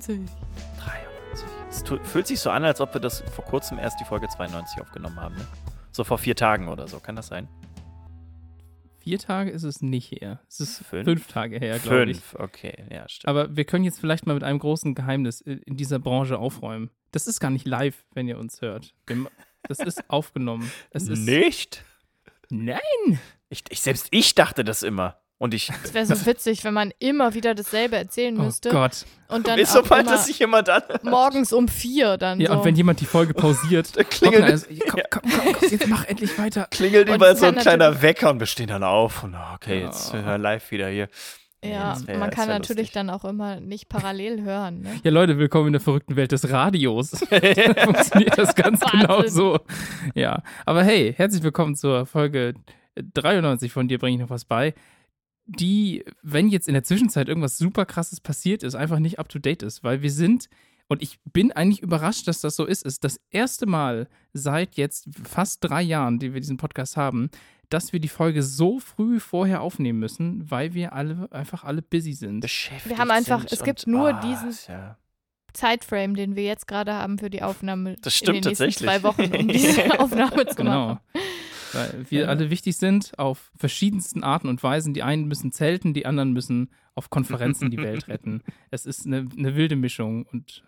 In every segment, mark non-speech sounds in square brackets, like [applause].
93. 93. Es fühlt sich so an, als ob wir das vor kurzem erst die Folge 92 aufgenommen haben. Ne? So vor vier Tagen oder so. Kann das sein? Vier Tage ist es nicht her. Es ist Fünf? fünf, Tage her, glaube ich. Fünf. Okay, ja, stimmt. Aber wir können jetzt vielleicht mal mit einem großen Geheimnis in in dieser Branche aufräumen. Das ist gar nicht live, wenn ihr uns hört. Das ist aufgenommen. Es ist Nicht? Nein! Ich, ich, selbst ich dachte das immer. Und ich. Es wäre so witzig, wenn man immer wieder dasselbe erzählen Oh müsste. Gott. Und dann Ist sobald immer das sich jemand an. morgens um vier dann Ja, so. und wenn jemand die Folge pausiert, [laughs] Da klingelt- kommt einer so, komm, komm, komm, komm, jetzt mach endlich weiter. Klingelt es so ein kleiner Wecker und wir stehen dann auf. Und oh, okay, jetzt Ja. hören wir live wieder hier. ja, wär- man kann natürlich lustig. dann auch immer nicht parallel hören. Ne? Ja, Leute, willkommen in der verrückten Welt des Radios. [laughs] Funktioniert das ganz Wahnsinn. genau so. Ja, aber hey, herzlich willkommen zur Folge 93 von dir bringe ich noch was bei, die, wenn jetzt in der Zwischenzeit irgendwas super krasses passiert ist, einfach nicht up to date ist, weil wir sind und ich bin eigentlich überrascht, dass das so ist. ist das erste Mal seit jetzt fast drei Jahren, die wir diesen Podcast haben, dass wir die Folge so früh vorher aufnehmen müssen, weil wir alle einfach alle busy sind. Beschäftigt Wir haben einfach- sind es gibt und- nur ah, diesen- Ja. Zeitframe, den wir jetzt gerade haben für die Aufnahme Das stimmt in den nächsten tatsächlich. zwei Wochen, um [laughs] diese Aufnahme zu Genau. Weil wir Ja. alle wichtig sind auf verschiedensten Arten und Weisen. Die einen müssen zelten, die anderen müssen auf Konferenzen die Welt [laughs] retten. Es ist eine, eine wilde Mischung und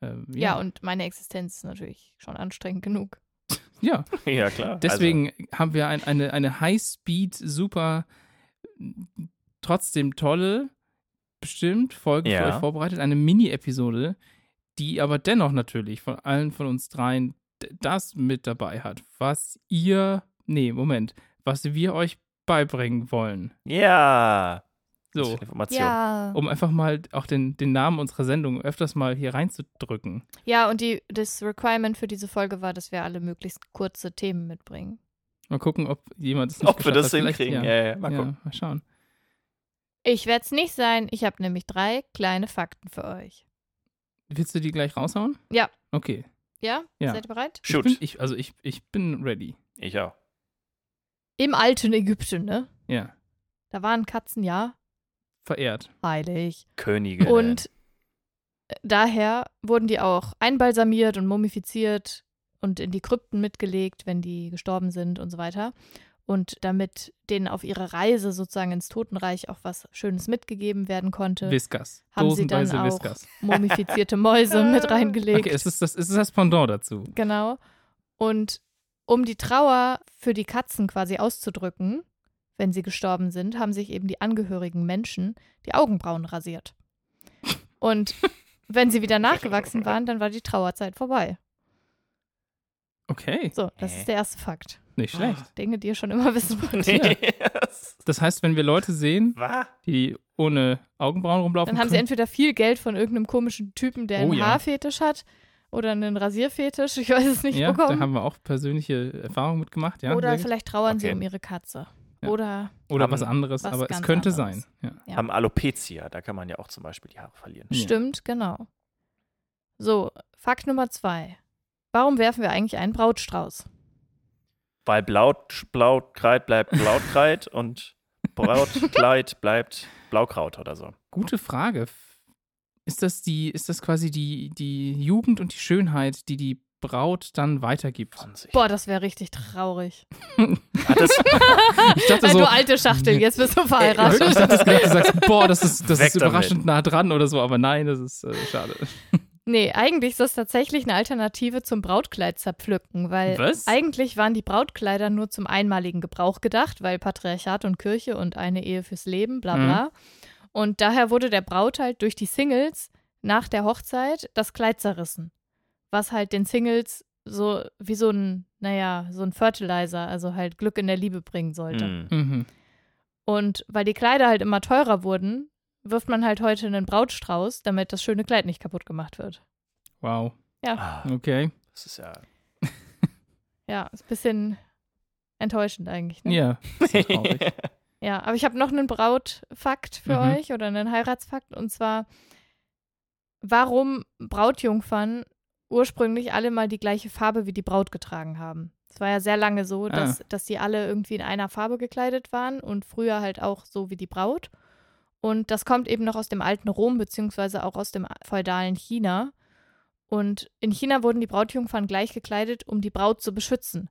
äh, Ja. ja, und meine Existenz ist natürlich schon anstrengend genug. [laughs] ja. ja, klar. Also, Deswegen haben wir ein, eine, eine High-Speed, super, trotzdem tolle, bestimmt Folge Ja. für euch vorbereitet. Eine Mini-Episode, die aber dennoch natürlich von allen von uns dreien das mit dabei hat, was ihr, nee, Moment, was wir euch beibringen wollen. Ja. So. Ja. um einfach mal auch den, den Namen unserer Sendung öfters mal hier reinzudrücken. Ja, und die, das Requirement für diese Folge war, dass wir alle möglichst kurze Themen mitbringen. Mal gucken, ob jemand es nicht Ob wir das hat. Hinkriegen. Ja, Ja, ja, mal gucken. mal schauen. Ich werde es nicht sein. Ich habe nämlich drei kleine Fakten für euch. Willst du die gleich raushauen? Ja. Okay. Ja? Ja. Seid ihr bereit? Shoot. Ich bin, ich, also ich, ich bin ready. Ich auch. Im alten Ägypten, ne? Ja. Da waren Katzen ja Verehrt. heilig. Könige. Und daher wurden die auch einbalsamiert und mumifiziert und in die Krypten mitgelegt, wenn die gestorben sind und so weiter. Und damit denen auf ihrer Reise sozusagen ins Totenreich auch was Schönes mitgegeben werden konnte, Whiskas. haben sie dann auch Whiskas. mumifizierte Mäuse mit [laughs] reingelegt. Okay, es ist das, es ist das Pendant dazu. Genau. Und um die Trauer für die Katzen quasi auszudrücken, wenn sie gestorben sind, haben sich eben die angehörigen Menschen die Augenbrauen rasiert. Und [laughs] wenn sie wieder nachgewachsen waren, dann war die Trauerzeit vorbei. Okay, So, das ist der erste Fakt. nicht schlecht. Dinge, die ihr schon immer wissen wollt. Was? Das heißt, wenn wir Leute sehen, die ohne Augenbrauen rumlaufen, Dann haben sie können- entweder viel Geld von irgendeinem komischen Typen, der einen Oh ja. Haarfetisch hat, oder einen Rasierfetisch, ich weiß es nicht, ja, da bekommen. haben wir auch persönliche Erfahrungen mitgemacht, ja. oder vielleicht trauern sie Okay. um ihre Katze. Ja. Oder oder haben was anderes, was aber es könnte anderes. sein. Ja. Haben Alopecia, da kann man ja auch zum Beispiel die Haare verlieren. Ja. Stimmt, genau. So, Fakt Nummer zwei. Warum werfen wir eigentlich einen Brautstrauß? Weil Blaut, Blautkreid bleibt Blautkreid und [laughs] Brautkleid bleibt Blaukraut oder so. Gute Frage. Ist das die, ist das quasi die, die Jugend und die Schönheit, die die Braut dann weitergibt? Boah, das wäre richtig traurig. [laughs] Hat das, Ich dachte so, du alte Schachtel, jetzt bist du ich verheiratet. dachte, das gedacht, du sagst, boah, das ist, das Weg ist überraschend nah dran oder so, aber nein, das ist äh, schade. [laughs] nee, eigentlich ist das tatsächlich eine Alternative zum Brautkleid zerpflücken, weil Was? eigentlich waren die Brautkleider nur zum einmaligen Gebrauch gedacht, weil Patriarchat und Kirche und eine Ehe fürs Leben, bla bla. Und daher wurde der Braut halt durch die Singles nach der Hochzeit das Kleid zerrissen. Was halt den Singles so wie so ein, naja, so ein Fertilizer, also halt Glück in der Liebe bringen sollte. Hm. Mhm. Und weil die Kleider halt immer teurer wurden, wirft man halt heute einen Brautstrauß, damit das schöne Kleid nicht kaputt gemacht wird. Wow. Ah, Okay. Das ist ja. Ja, ist ein bisschen enttäuschend eigentlich. Ne? Ja. das ist traurig. [laughs] Ja, aber ich habe noch einen Brautfakt für Mhm. euch oder einen Heiratsfakt und zwar, warum Brautjungfern ursprünglich alle mal die gleiche Farbe wie die Braut getragen haben. Es war ja sehr lange so, dass, dass die alle irgendwie in einer Farbe gekleidet waren und früher halt auch so wie die Braut. Und das kommt eben noch aus dem alten Rom, beziehungsweise auch aus dem feudalen China. Und in China wurden die Brautjungfern gleich gekleidet, um die Braut zu beschützen.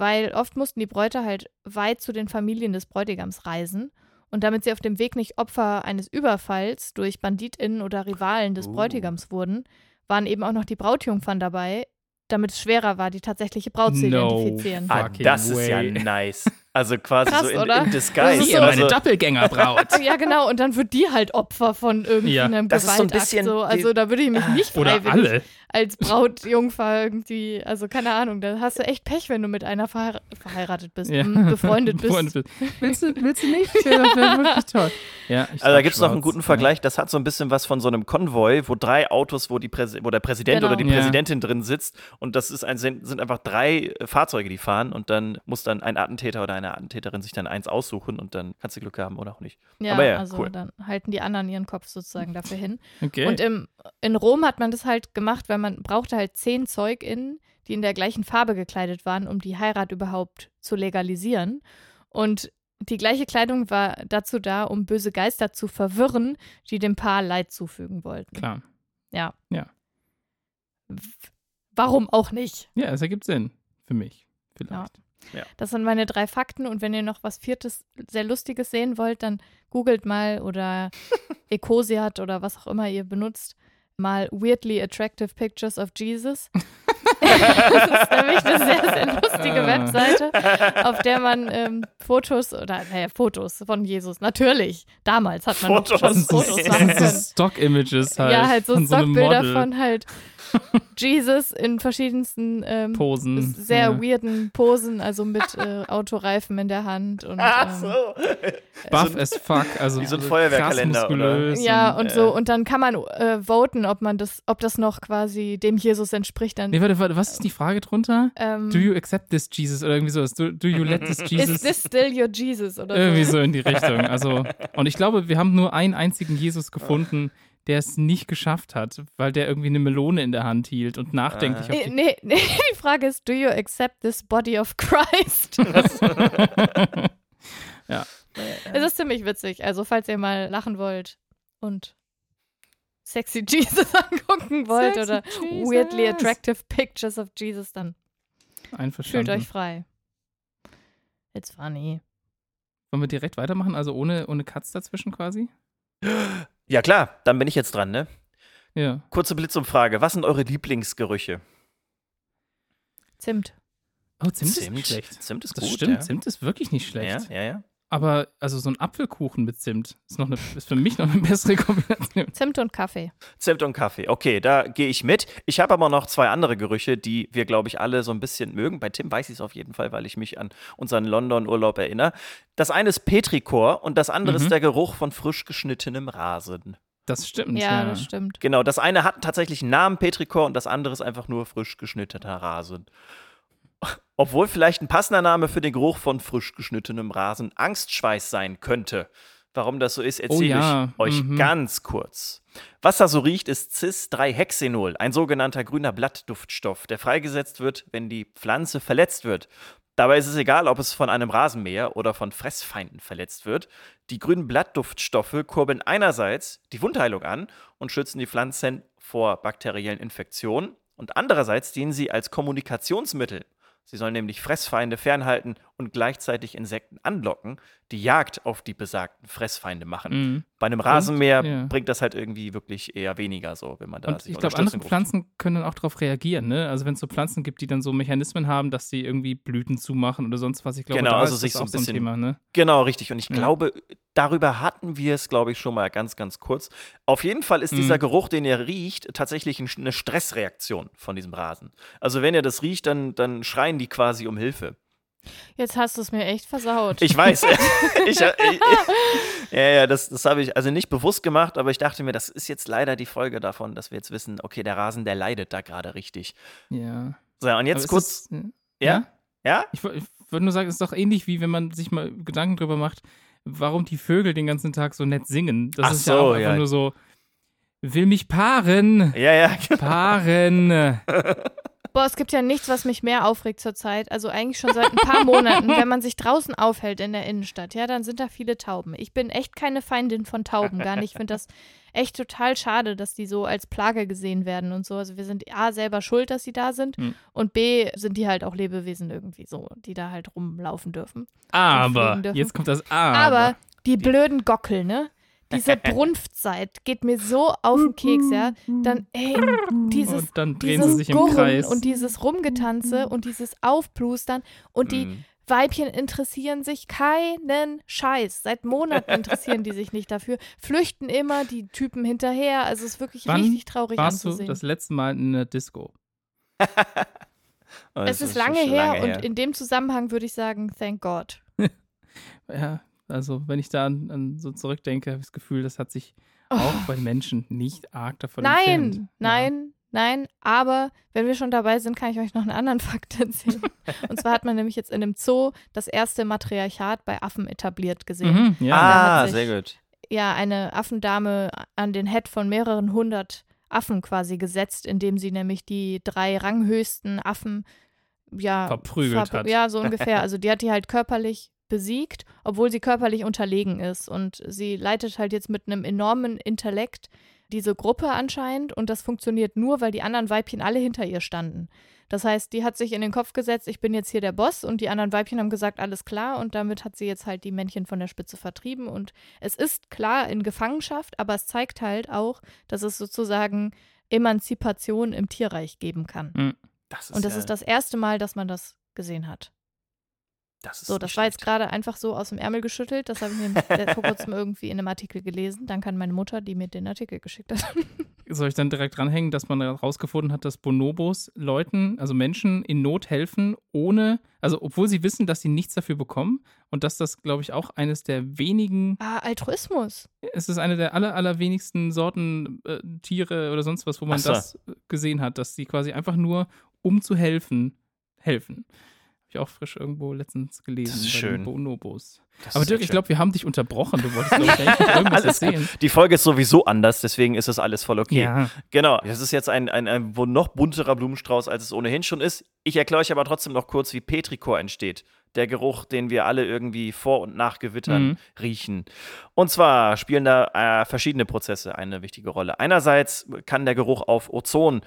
Weil oft mussten die Bräute halt weit zu den Familien des Bräutigams reisen. Und damit sie auf dem Weg nicht Opfer eines Überfalls durch BanditInnen oder Rivalen des Uh. Bräutigams wurden, waren eben auch noch die Brautjungfern dabei, damit es schwerer war, die tatsächliche Braut zu No. identifizieren. Ah, das ist ja way. nice. Also quasi Krass, so in, in Das Disguise. ist Hier, so- meine also, Doppelgängerbraut. [laughs] Ja, genau. Und dann wird die halt Opfer von Ja. irgendeinem Das ist so ein Gewaltakt. bisschen so. Also da würde ich mich nicht Oder alle. Als Brautjungfer irgendwie, also keine Ahnung, da hast du echt Pech, wenn du mit einer verheir verheiratet bist, Ja. befreundet [laughs] bist. Befreundet bist. Willst, du, willst du nicht? Das wäre wär wirklich toll. Ja, also da gibt es noch einen guten Vergleich. Das hat so ein bisschen was von so einem Konvoi, wo drei Autos, wo, die Präsi wo der Präsident Genau. oder die Ja. Präsidentin drin sitzt. Und das ist ein, sind, sind einfach drei äh, Fahrzeuge, die fahren. Und dann muss dann ein Attentäter oder eine Attentäterin sich dann eins aussuchen. Und dann kannst du Glück haben oder auch nicht. Ja, Aber ja, also cool. dann halten die anderen ihren Kopf sozusagen dafür hin. Okay. Und im, in Rom hat man das halt gemacht, weil man brauchte halt zehn ZeugInnen, die in der gleichen Farbe gekleidet waren, um die Heirat überhaupt zu legalisieren. Und die gleiche Kleidung war dazu da, um böse Geister zu verwirren, die dem Paar Leid zufügen wollten. Klar. Ja. Ja. Warum auch nicht? Ja, es ergibt Sinn. Für mich. Vielleicht. Das sind meine drei Fakten. Und wenn ihr noch was Viertes, sehr Lustiges sehen wollt, dann googelt mal oder [laughs] Ecosiat oder was auch immer ihr benutzt, mal Weirdly Attractive Pictures of Jesus. [laughs] das ist nämlich eine sehr, sehr lustige Webseite, auf der man ähm, Fotos oder, naja, Fotos von Jesus, natürlich. Damals hat man Fotos. noch schon so, Fotos [laughs] machen so können. Stock-Images halt. ja, halt so von so einem Stockbilder Model. von halt [laughs] Jesus in verschiedensten ähm, Posen. sehr ja. weirden Posen, also mit äh, Autoreifen in der Hand und Ach ähm, so. Buff as fuck. Also Wie so ein Feuerwehrkalender, oder? ja und- und so und dann kann man äh, voten, ob man das, ob das noch quasi dem Jesus entspricht. Dann Nee, warte, warte, was ist die Frage drunter? ähm, Do you accept this Jesus? Oder irgendwie sowas. Do, do you let this [laughs] Jesus? is this still your Jesus oder Irgendwie so? so in die Richtung. Also, und ich glaube, wir haben nur einen einzigen Jesus gefunden, [laughs] der es nicht geschafft hat, weil der irgendwie eine Melone in der Hand hielt und nachdenklich Ah. auf Nee, die nee, nee, [laughs] die Frage ist, do you accept this body of Christ? [laughs] [laughs] Es ist ziemlich witzig. Also, falls ihr mal lachen wollt und Sexy Jesus angucken wollt Sexy oder Jesus. weirdly attractive pictures of Jesus, dann fühlt euch frei. It's funny. Wollen wir direkt weitermachen? Also ohne, ohne Cuts dazwischen quasi? Ja, klar, dann bin ich jetzt dran, ne? Ja. Kurze Blitzumfrage. Was sind eure Lieblingsgerüche? Zimt. Oh, Zimt, ist nicht schlecht. Zimt ist Das gut. stimmt, ja. Zimt ist wirklich nicht schlecht. Ja, ja, ja. Aber also so ein Apfelkuchen mit Zimt ist, noch eine, ist für mich noch eine bessere Kombination. Zimt und Kaffee. Zimt und Kaffee. Okay, da gehe ich mit. Ich habe aber noch zwei andere Gerüche, die wir, glaube ich, alle so ein bisschen mögen. Bei Tim weiß ich es auf jeden Fall, weil ich mich an unseren London-Urlaub erinnere. Das eine ist Petrichor und das andere Mhm. ist der Geruch von frisch geschnittenem Rasen. Das stimmt. Ja, Ja, das stimmt. Genau, das eine hat tatsächlich einen Namen Petrichor und das andere ist einfach nur frisch geschnittener Rasen. Obwohl vielleicht ein passender Name für den Geruch von frisch geschnittenem Rasen Angstschweiß sein könnte. Warum das so ist, erzähle ja, ich euch mhm. ganz kurz. Was da so riecht, ist Cis-3-Hexenol, ein sogenannter grüner Blattduftstoff, der freigesetzt wird, wenn die Pflanze verletzt wird. Dabei ist es egal, ob es von einem Rasenmäher oder von Fressfeinden verletzt wird. Die grünen Blattduftstoffe kurbeln einerseits die Wundheilung an und schützen die Pflanzen vor bakteriellen Infektionen und andererseits dienen sie als Kommunikationsmittel. Sie sollen nämlich Fressfeinde fernhalten und gleichzeitig Insekten anlocken, die Jagd auf die besagten Fressfeinde machen. Mhm. Bei einem Rasenmäher ja. bringt das halt irgendwie wirklich eher weniger so, wenn man da Und sich ich glaube, andere. Pflanzen können dann auch darauf reagieren, ne? Also wenn es so Pflanzen gibt, die dann so Mechanismen haben, dass sie irgendwie Blüten zumachen oder sonst was. Ich glaube, Genau, also sich so ein so ein bisschen- Thema, ne? Genau, richtig. Und ich Ja. glaube, darüber hatten wir es, glaube ich, schon mal ganz, ganz kurz. Auf jeden Fall ist dieser Mhm. Geruch, den ihr riecht, tatsächlich ein- eine Stressreaktion von diesem Rasen. Also wenn ihr das riecht, dann, dann schreien die quasi um Hilfe. Jetzt hast du es mir echt versaut. Ich weiß. [laughs] [laughs] ich, ich, ja, ja, das, das habe ich also nicht bewusst gemacht, aber ich dachte mir, das ist jetzt leider die Folge davon, dass wir jetzt wissen, okay, der Rasen, der leidet da gerade richtig. Ja. So, und jetzt kurz. Das, ja? Ja? Ich, woll- ich würde nur sagen, es ist doch ähnlich wie wenn man sich mal Gedanken drüber macht, warum die Vögel den ganzen Tag so nett singen. Das Ach ist ja so, auch einfach ja. nur so, will mich paaren. Ja, ja. Paaren. [laughs] Boah, es gibt ja nichts, was mich mehr aufregt zurzeit. Also eigentlich schon seit ein paar Monaten, wenn man sich draußen aufhält in der Innenstadt, ja, dann sind da viele Tauben. Ich bin echt keine Feindin von Tauben, gar nicht. Ich finde das echt total schade, dass die so als Plage gesehen werden und so. Also wir sind A selber schuld, dass sie da sind Hm. und B sind die halt auch Lebewesen irgendwie so, die da halt rumlaufen dürfen. Aber, dürfen. jetzt kommt das Aber. Aber die blöden Gockel, ne? Diese [laughs] Brunftzeit geht mir so auf den Keks, ja. Dann, ey, dieses, und dann drehen dieses sie sich im Gurren Kreis. und dieses Rumgetanze und dieses Aufplustern und die Mhm. Weibchen interessieren sich keinen Scheiß. Seit Monaten interessieren die sich nicht dafür, flüchten immer die Typen hinterher. Also es ist wirklich Wann richtig traurig Warst du anzusehen. das letzte Mal in einer Disco? [laughs] Oh, es das ist lange her lange und in dem Zusammenhang würde ich sagen, thank God. [laughs] Ja, also wenn ich da an, an so zurückdenke, habe ich das Gefühl, das hat sich Oh. auch bei Menschen nicht arg davon Nein, entfernt. nein, nein, aber wenn wir schon dabei sind, kann ich euch noch einen anderen [laughs] Fakt erzählen. Und zwar hat man nämlich jetzt in einem Zoo das erste Matriarchat bei Affen etabliert Ja. gesehen. Mhm, ja. Ah, sich- sehr gut. Ja, eine Affendame an den Head von mehreren hundert Affen quasi gesetzt, indem sie nämlich die drei ranghöchsten Affen ja Verprügelt verpr- hat. Ja, so ungefähr. Also die hat die halt körperlich besiegt, obwohl sie körperlich unterlegen ist. Und sie leitet halt jetzt mit einem enormen Intellekt diese Gruppe anscheinend und das funktioniert nur, weil die anderen Weibchen alle hinter ihr standen. Das heißt, die hat sich in den Kopf gesetzt, ich bin jetzt hier der Boss und die anderen Weibchen haben gesagt, alles klar und damit hat sie jetzt halt die Männchen von der Spitze vertrieben und es ist klar in Gefangenschaft, aber es zeigt halt auch, dass es sozusagen Emanzipation im Tierreich geben kann. Das ist Und das ja, ist das erste Mal, dass man das gesehen hat. Das ist So, das war jetzt gerade einfach so aus dem Ärmel geschüttelt. Das habe ich nämlich äh, vor kurzem irgendwie in einem Artikel gelesen. Dank an meine Mutter, die mir den Artikel geschickt hat. [laughs] Soll ich dann direkt dranhängen, dass man herausgefunden hat, dass Bonobos Leuten, also Menschen in Not helfen, ohne, also obwohl sie wissen, dass sie nichts dafür bekommen und dass das, glaube ich, auch eines der wenigen, Ah, Altruismus. es ist eine der aller, allerwenigsten Sorten äh, Tiere oder sonst was, wo man so. das gesehen hat, dass sie quasi einfach nur, um zu helfen, helfen. Habe ich auch frisch irgendwo letztens gelesen. Das ist schön. Bonobos. Das Aber Dirk, ich glaube, wir haben dich unterbrochen. Du wolltest, ich, [laughs] irgendwas erzählen. Die Folge ist sowieso anders, deswegen ist das alles voll okay. Ja. Genau, das ist jetzt ein, ein, ein wohl noch bunterer Blumenstrauß, als es ohnehin schon ist. Ich erkläre euch aber trotzdem noch kurz, wie Petrichor entsteht. Der Geruch, den wir alle irgendwie vor und nach Gewittern Mhm. riechen. Und zwar spielen da äh, verschiedene Prozesse eine wichtige Rolle. Einerseits kann der Geruch auf Ozon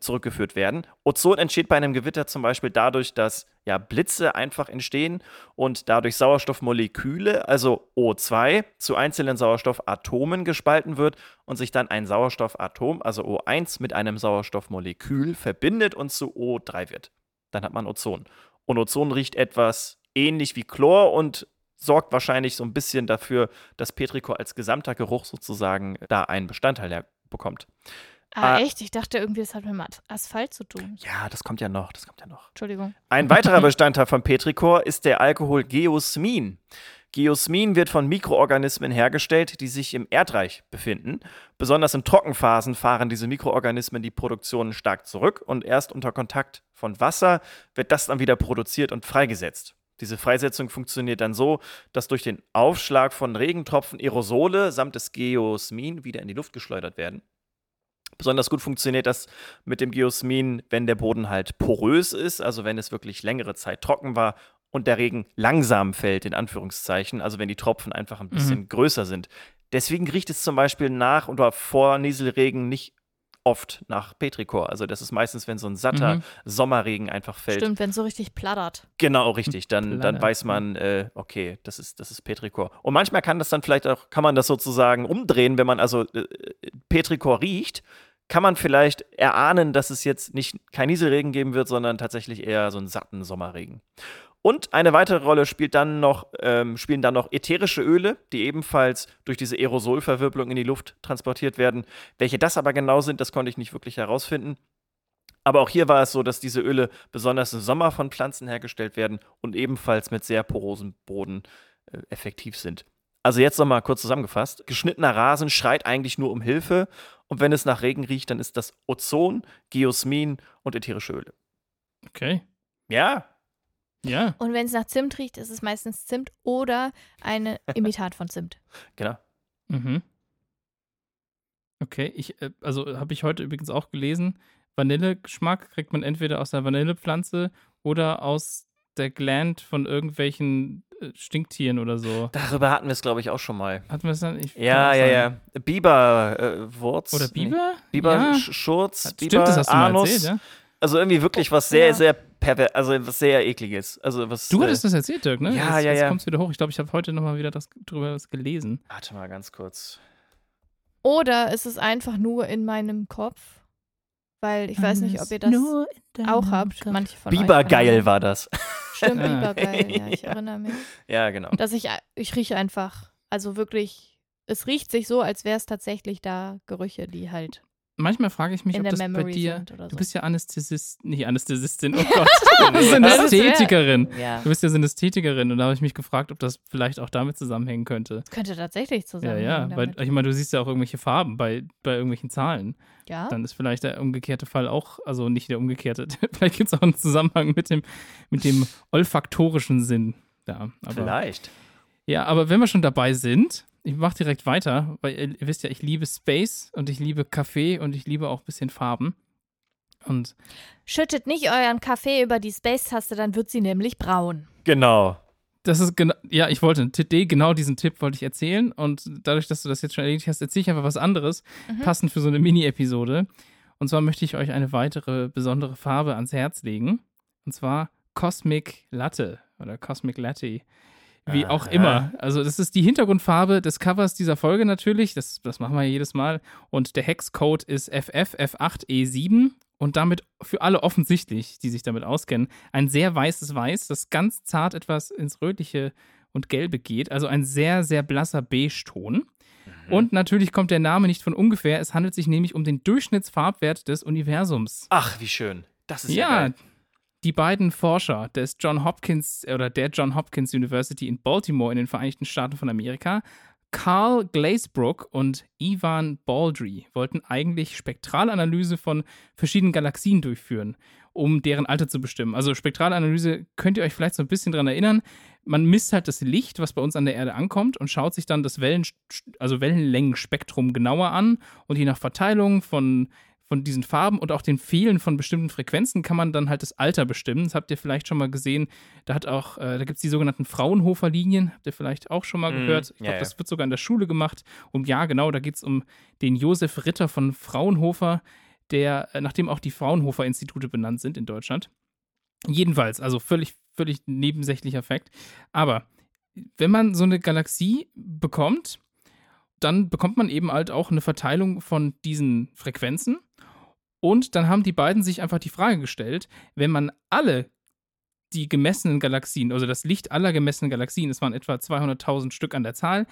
zurückgeführt werden. Ozon entsteht bei einem Gewitter zum Beispiel dadurch, dass ja, Blitze einfach entstehen und dadurch Sauerstoffmoleküle, also O2, zu einzelnen Sauerstoffatomen gespalten wird und sich dann ein Sauerstoffatom, also O1, mit einem Sauerstoffmolekül verbindet und zu O3 wird. Dann hat man Ozon. Und Ozon riecht etwas ähnlich wie Chlor und sorgt wahrscheinlich so ein bisschen dafür, dass Petrichor als gesamter Geruch sozusagen da einen Bestandteil bekommt. Ah, Ah. echt? Ich dachte irgendwie, das hat mit dem As- Asphalt zu tun. Ja, das kommt ja noch, das kommt ja noch. Entschuldigung. Ein weiterer Bestandteil von Petrichor ist der Alkohol Geosmin. Geosmin wird von Mikroorganismen hergestellt, die sich im Erdreich befinden. Besonders in Trockenphasen fahren diese Mikroorganismen die Produktion stark zurück und erst unter Kontakt von Wasser wird das dann wieder produziert und freigesetzt. Diese Freisetzung funktioniert dann so, dass durch den Aufschlag von Regentropfen Aerosole samt des Geosmin wieder in die Luft geschleudert werden. Besonders gut funktioniert das mit dem Geosmin, wenn der Boden halt porös ist, also wenn es wirklich längere Zeit trocken war und der Regen langsam fällt, in Anführungszeichen, also wenn die Tropfen einfach ein bisschen größer sind. Deswegen riecht es zum Beispiel nach oder vor Nieselregen nicht oft nach Petrichor. Also das ist meistens, wenn so ein satter Mhm. Sommerregen einfach fällt. Stimmt, wenn es so richtig plattert. Genau, richtig. [laughs] Dann, dann weiß man, äh, okay, das ist, das ist Petrichor. Und manchmal kann das dann vielleicht auch, kann man das sozusagen umdrehen, wenn man also äh, Petrichor riecht, kann man vielleicht erahnen, dass es jetzt nicht kein Nieselregen geben wird, sondern tatsächlich eher so einen satten Sommerregen. Und eine weitere Rolle spielt dann noch, ähm, spielen dann noch ätherische Öle, die ebenfalls durch diese Aerosolverwirbelung in die Luft transportiert werden. Welche das aber genau sind, das konnte ich nicht wirklich herausfinden. Aber auch hier war es so, dass diese Öle besonders im Sommer von Pflanzen hergestellt werden und ebenfalls mit sehr porosem Boden äh, effektiv sind. Also jetzt nochmal kurz zusammengefasst. Geschnittener Rasen schreit eigentlich nur um Hilfe und wenn es nach Regen riecht, dann ist das Ozon, Geosmin und ätherische Öle. Okay. Ja, Ja. Und wenn es nach Zimt riecht, ist es meistens Zimt oder ein [laughs] Imitat von Zimt. genau. Mhm. Okay, ich, äh, also habe ich heute übrigens auch gelesen, Vanillegeschmack kriegt man entweder aus der Vanillepflanze oder aus der Gland von irgendwelchen äh, Stinktieren oder so. Darüber hatten wir es, glaube ich, auch schon mal. Hatten wir es dann? Ja, ja, ja. Biberwurz. Oder Biber? Biber, Ja. Sch- Schurz, Stimmt, Biber, das hast du mal Anus. erzählt, ja? Also irgendwie wirklich was sehr, Ja. sehr perver also was sehr ekliges. Also was. Du äh, hattest das erzählt, Dirk, ne? ja, jetzt, ja, jetzt ja. kommst du wieder hoch. Ich glaube, ich habe heute nochmal wieder das, drüber was gelesen. Warte mal ganz kurz. Oder ist es einfach nur in meinem Kopf? Weil ich weiß nicht, ob ihr das auch habt. Manche von euch. Bibergeil war das. Stimmt, Ah. Bibergeil. Ja, ich [laughs] erinnere mich. ja, genau. Dass ich, ich rieche einfach, also wirklich, es riecht sich so, als wäre es tatsächlich da Gerüche, die halt Manchmal frage ich mich, in ob das bei Memory dir. sind oder Du so. bist ja Anästhesist, nicht Anästhesistin, oh [laughs] Gott. Du bist Synästhetikerin. Ja. Du bist ja Synästhetikerin und da habe ich mich gefragt, ob das vielleicht auch damit zusammenhängen könnte. Könnte tatsächlich Ja, zusammenhängen ja, weil damit. ich meine, du siehst ja auch irgendwelche Farben bei, bei irgendwelchen Zahlen. ja? Dann ist vielleicht der umgekehrte Fall auch, also nicht der umgekehrte, [laughs] vielleicht gibt es auch einen Zusammenhang mit dem, mit dem [laughs] olfaktorischen Sinn. Ja, aber, Vielleicht. ja, aber wenn wir schon dabei sind, ich mache direkt weiter, weil ihr, wisst ja, ich liebe Space und ich liebe Kaffee und ich liebe auch ein bisschen Farben. Und Schüttet nicht euren Kaffee über die Space-Taste, dann wird sie nämlich braun. Genau. Das ist genau, ja, ich wollte, TD, genau diesen Tipp wollte ich erzählen und dadurch, dass du das jetzt schon erledigt hast, erzähle ich einfach was anderes, Mhm. passend für so eine Mini-Episode. Und zwar möchte ich euch eine weitere besondere Farbe ans Herz legen. Und zwar Cosmic Latte oder Cosmic Latte. Wie auch Aha. immer. Also, das ist die Hintergrundfarbe des Covers dieser Folge natürlich. Das, das machen wir ja jedes Mal. Und der Hexcode ist FFF8E7 und damit für alle offensichtlich, die sich damit auskennen, ein sehr weißes Weiß, das ganz zart etwas ins Rötliche und Gelbe geht. Also ein sehr, sehr blasser Beige-Ton. Und natürlich kommt der Name nicht von ungefähr. Es handelt sich nämlich um den Durchschnittsfarbwert des Universums. Ach, wie schön. Das ist ja, Ja, geil. Die beiden Forscher des John Hopkins oder der John Hopkins University in Baltimore in den Vereinigten Staaten von Amerika, Carl Glazebrook und Ivan Baldry wollten eigentlich Spektralanalyse von verschiedenen Galaxien durchführen, um deren Alter zu bestimmen. Also Spektralanalyse könnt ihr euch vielleicht so ein bisschen dran erinnern. Man misst halt das Licht, was bei uns an der Erde ankommt und schaut sich dann das Wellen, also Wellenlängenspektrum genauer an und je nach Verteilung von von diesen Farben und auch den Fehlen von bestimmten Frequenzen kann man dann halt das Alter bestimmen. Das habt ihr vielleicht schon mal gesehen. Da hat auch, äh, da gibt es die sogenannten Fraunhofer-Linien, habt ihr vielleicht auch schon mal Mhm, gehört. Ich ja, glaube, ja. das wird sogar in der Schule gemacht. Und ja, genau, da geht es um den Josef Ritter von Fraunhofer, der, äh, nachdem auch die Fraunhofer-Institute benannt sind in Deutschland. Jedenfalls, also völlig, völlig nebensächlicher Fakt. Aber wenn man so eine Galaxie bekommt, dann bekommt man eben halt auch eine Verteilung von diesen Frequenzen. Und dann haben die beiden sich einfach die Frage gestellt, wenn man alle die gemessenen Galaxien, also das Licht aller gemessenen Galaxien, es waren etwa 200.000 Stück an der Zahl,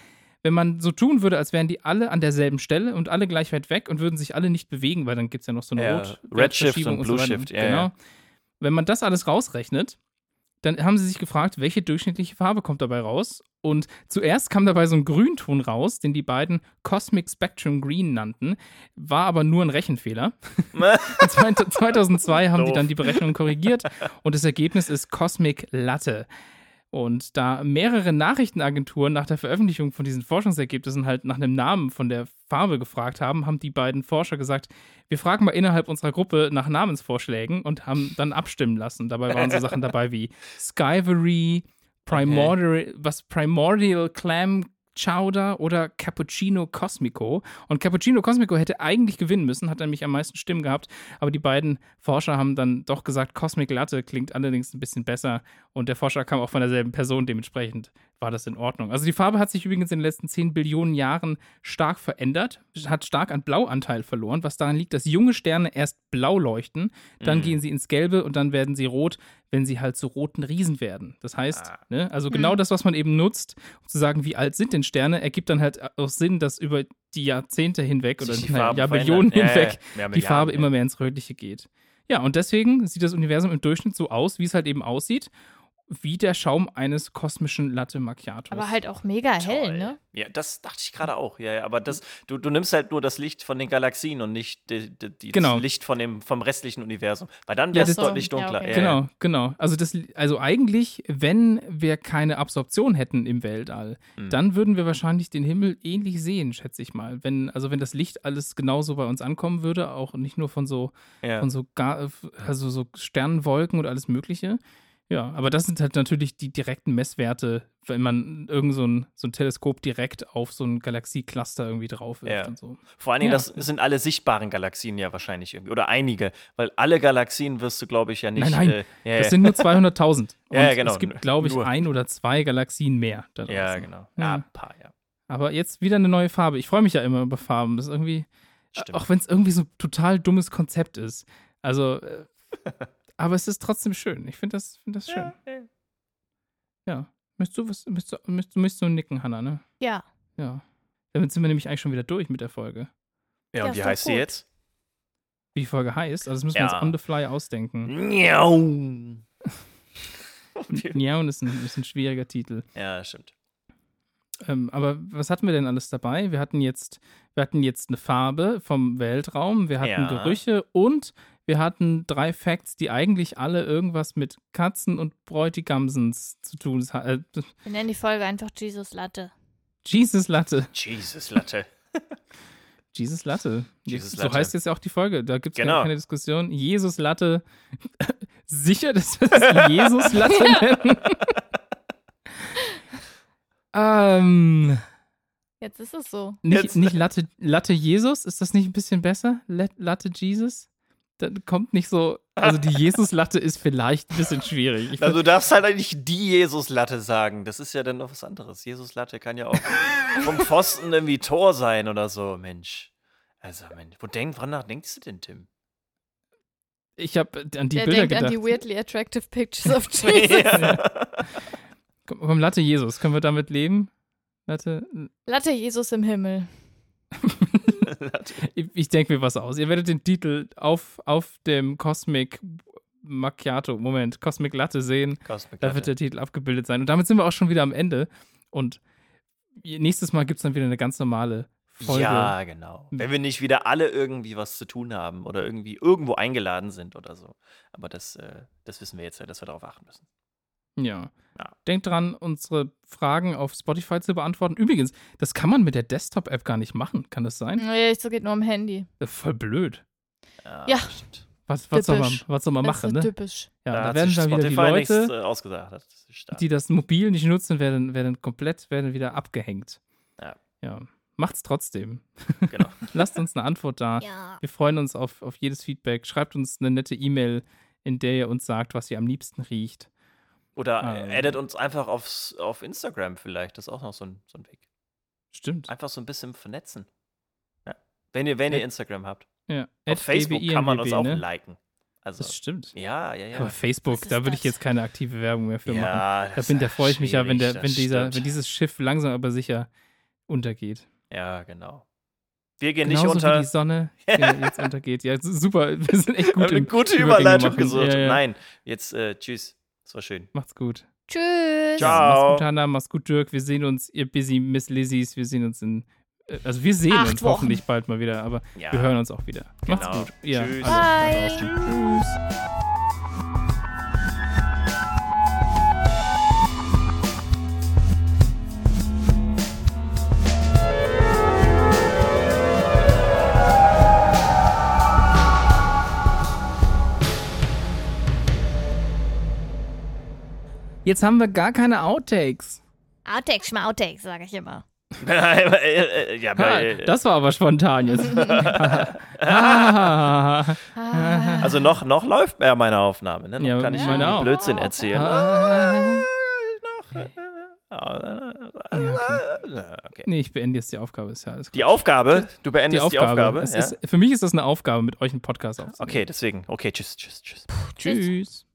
wenn man so tun würde, als wären die alle an derselben Stelle und alle gleich weit weg und würden sich alle nicht bewegen, weil dann gibt es ja noch so eine Ja, Rot Redshift Verschiebung und so. Blueshift, ja, Genau. ja. Wenn man das alles rausrechnet, dann haben sie sich gefragt, welche durchschnittliche Farbe kommt dabei raus. Und zuerst kam dabei so ein Grünton raus, den die beiden Cosmic Spectrum Green nannten, war aber nur ein Rechenfehler. [laughs] Und zwei- 2002 haben die dann die Berechnung korrigiert und das Ergebnis ist Cosmic Latte. Und da mehrere Nachrichtenagenturen nach der Veröffentlichung von diesen Forschungsergebnissen halt nach einem Namen von der Farbe gefragt haben, haben die beiden Forscher gesagt, wir fragen mal innerhalb unserer Gruppe nach Namensvorschlägen und haben dann abstimmen lassen. Dabei waren so Sachen dabei wie Skyvery, Primordial, was Primordial Clam Chowder oder Cappuccino Cosmico. Und Cappuccino Cosmico hätte eigentlich gewinnen müssen, hat nämlich am meisten Stimmen gehabt. Aber die beiden Forscher haben dann doch gesagt, Cosmic Latte klingt allerdings ein bisschen besser. Und der Forscher kam auch von derselben Person, dementsprechend war das in Ordnung. Also die Farbe hat sich übrigens in den letzten 10 Billionen Jahren stark verändert, hat stark an Blauanteil verloren, was daran liegt, dass junge Sterne erst blau leuchten, dann Mhm. gehen sie ins Gelbe und dann werden sie rot, wenn sie halt zu roten Riesen werden. Das heißt, Ah. ne, also genau Mhm. das, was man eben nutzt, um zu sagen, wie alt sind denn Sterne, ergibt dann halt auch Sinn, dass über die Jahrzehnte hinweg oder die Farben Jahrmillionen verändern. Ja, ja, hinweg ja, die Farbe ja. immer mehr ins Rötliche geht. Ja, und deswegen sieht das Universum im Durchschnitt so aus, wie es halt eben aussieht. Wie der Schaum eines kosmischen Latte Macchiatos. Aber halt auch mega hell, Toll. ne? Ja, das dachte ich gerade auch. Ja, ja, aber das, du, du nimmst halt nur das Licht von den Galaxien und nicht die, die, die, Genau. das Licht von dem, vom restlichen Universum. Weil dann Ja, wäre es deutlich Ja, dunkler. okay. Ja, Genau, genau. Also das, also eigentlich, wenn wir keine Absorption hätten im Weltall, Mhm. dann würden wir wahrscheinlich den Himmel ähnlich sehen, schätze ich mal. Wenn, also wenn das Licht alles genauso bei uns ankommen würde, auch nicht nur von so, Ja. von so, Ga- also so Sternenwolken und alles Mögliche. Ja, aber das sind halt natürlich die direkten Messwerte, wenn man irgend so ein, so ein Teleskop direkt auf so ein Galaxiecluster irgendwie drauf wirft Ja. und so. Vor allen Dingen, Ja. das sind alle sichtbaren Galaxien ja wahrscheinlich irgendwie. Oder einige. Weil alle Galaxien wirst du, glaube ich, ja nicht. Nein, nein, Äh, ja, Das sind nur 200.000. [laughs] Und Ja, genau. es gibt, glaube ich, Nur. ein oder zwei Galaxien mehr. Ja, genau. Ja. Ein paar, ja. Aber jetzt wieder eine neue Farbe. Ich freue mich ja immer über Farben. Das ist irgendwie, Stimmt. auch wenn es irgendwie so ein total dummes Konzept ist. Also, äh, [laughs] aber es ist trotzdem schön. Ich finde das, find das schön. Ja, ja. Ja. Möchtest du was, möchtest du, möchtest, du möchtest du nicken, Hannah, ne? Ja. Ja. Damit sind wir nämlich eigentlich schon wieder durch mit der Folge. Ja, Ja, und ist wie heißt sie jetzt? Wie die Folge heißt. Also, das müssen wir Ja. uns on the fly ausdenken. Miau. [laughs] Ja, und ist ein, ist ein schwieriger Titel. ja, stimmt. Ähm, aber was hatten wir denn alles dabei? Wir hatten jetzt, wir hatten jetzt eine Farbe vom Weltraum, wir hatten Ja. Gerüche und wir hatten drei Facts, die eigentlich alle irgendwas mit Katzen und Bräutigamsens zu tun haben. Äh, Wir nennen die Folge einfach Jesus Latte. Jesus Latte. Jesus, Latte. [laughs] Jesus Latte. Jesus so Latte. heißt jetzt ja auch die Folge. Da gibt es Genau. keine Diskussion. Jesus Latte. [laughs] Sicher, dass wir das Jesus Latte [laughs] nennen? ähm. Jetzt ist es so. Nicht, Jetzt- nicht Latte, Latte Jesus? Ist das nicht ein bisschen besser? Latte Jesus? Da kommt nicht so. Also die [laughs] Jesus-Latte ist vielleicht ein bisschen schwierig. Ich Also, du darfst halt nicht die Jesus-Latte sagen. Das ist ja dann noch was anderes. Jesus-Latte kann ja auch [laughs] vom Pfosten irgendwie Tor sein oder so, Mensch. Also, Mensch, wo denk, woran denkst du denn, Tim? ich habe an die Der Bilder denkt gedacht. an die weirdly attractive pictures of [laughs] Jesus. Komm, komm, Latte Jesus, können wir damit leben? Latte. Latte Jesus im Himmel. Ich, ich denke mir was aus. Ihr werdet den Titel auf, auf dem Cosmic Macchiato, Moment, Cosmic Latte sehen. Cosmic Da wird der Titel abgebildet sein. Und damit sind wir auch schon wieder am Ende. Und nächstes Mal gibt es dann wieder eine ganz normale Folge. Ja, genau. Wenn wir nicht wieder alle irgendwie was zu tun haben oder irgendwie irgendwo eingeladen sind oder so. Aber das, äh, das wissen wir jetzt ja, dass wir darauf achten müssen. Ja. Ja. Denkt dran, unsere Fragen auf Spotify zu beantworten. Übrigens, das kann man mit der Desktop-App gar nicht machen. Kann das sein? Nee, so geht nur am Handy. Voll blöd. Ja. stimmt. Was, was, soll, man, was soll man Das ist machen, so ne? typisch. Ja, da da, hat werden sich dann wieder die Spotify Leute, nichts, äh, ausgesagt. Das ist stark. die das mobil nicht nutzen, werden, werden komplett werden wieder abgehängt. Ja. Ja. Macht's trotzdem. Genau. [laughs] Lasst uns eine Antwort da. Ja. Wir freuen uns auf, auf jedes Feedback. Schreibt uns eine nette E-Mail, in der ihr uns sagt, was ihr am liebsten riecht. Oder Ah. äh, addet uns einfach aufs, auf Instagram vielleicht. Das ist auch noch so ein, so ein Weg. Stimmt. Einfach so ein bisschen vernetzen. Ja. Wenn ihr, wenn ihr. Instagram habt. Ja. Auf Facebook kann man uns auch ne? liken. Also, Das stimmt. ja, ja, ja. Aber Facebook, da würde ich jetzt keine aktive Werbung mehr für machen. ja, Da, das bin, da freue ich mich ja, wenn, der, wenn, dieser, stimmt. wenn dieses Schiff langsam aber sicher untergeht. Ja, genau. Wir gehen Genauso nicht unter. wie die Sonne [laughs] jetzt untergeht. Ja, super. Wir sind echt gut eine gute Überleitung machen. gesucht. Ja, ja. Nein, jetzt äh, tschüss. Das war schön. Macht's gut. Tschüss. Ciao. Ja, mach's gut, Hanna. Mach's gut, Dirk. Wir sehen uns, ihr busy Miss Lizzies. Wir sehen uns in. äh, Also, wir sehen Acht uns Wochen. hoffentlich bald mal wieder, aber Ja. wir hören uns auch wieder. Macht's Genau. gut. Ja, Tschüss. alle. Tschüss. Jetzt haben wir gar keine Outtakes. Outtakes, Schmauttakes, sage ich immer. Äh, ja, äh, das war aber spontan jetzt. Ah. also noch, noch läuft ja meine Aufnahme. Ne? Noch Ja, kann ich meine auch. Blödsinn erzählen. Ah. Okay. Nee, ich beende jetzt die Aufgabe. Ist ja alles gut. Die Aufgabe, du die beendest die Aufgabe. Aufgabe. Es ja? ist, für mich ist das eine Aufgabe, mit euch einen Podcast aufzunehmen. Okay, deswegen. Okay, tschüss, tschüss, tschüss. Tschüss.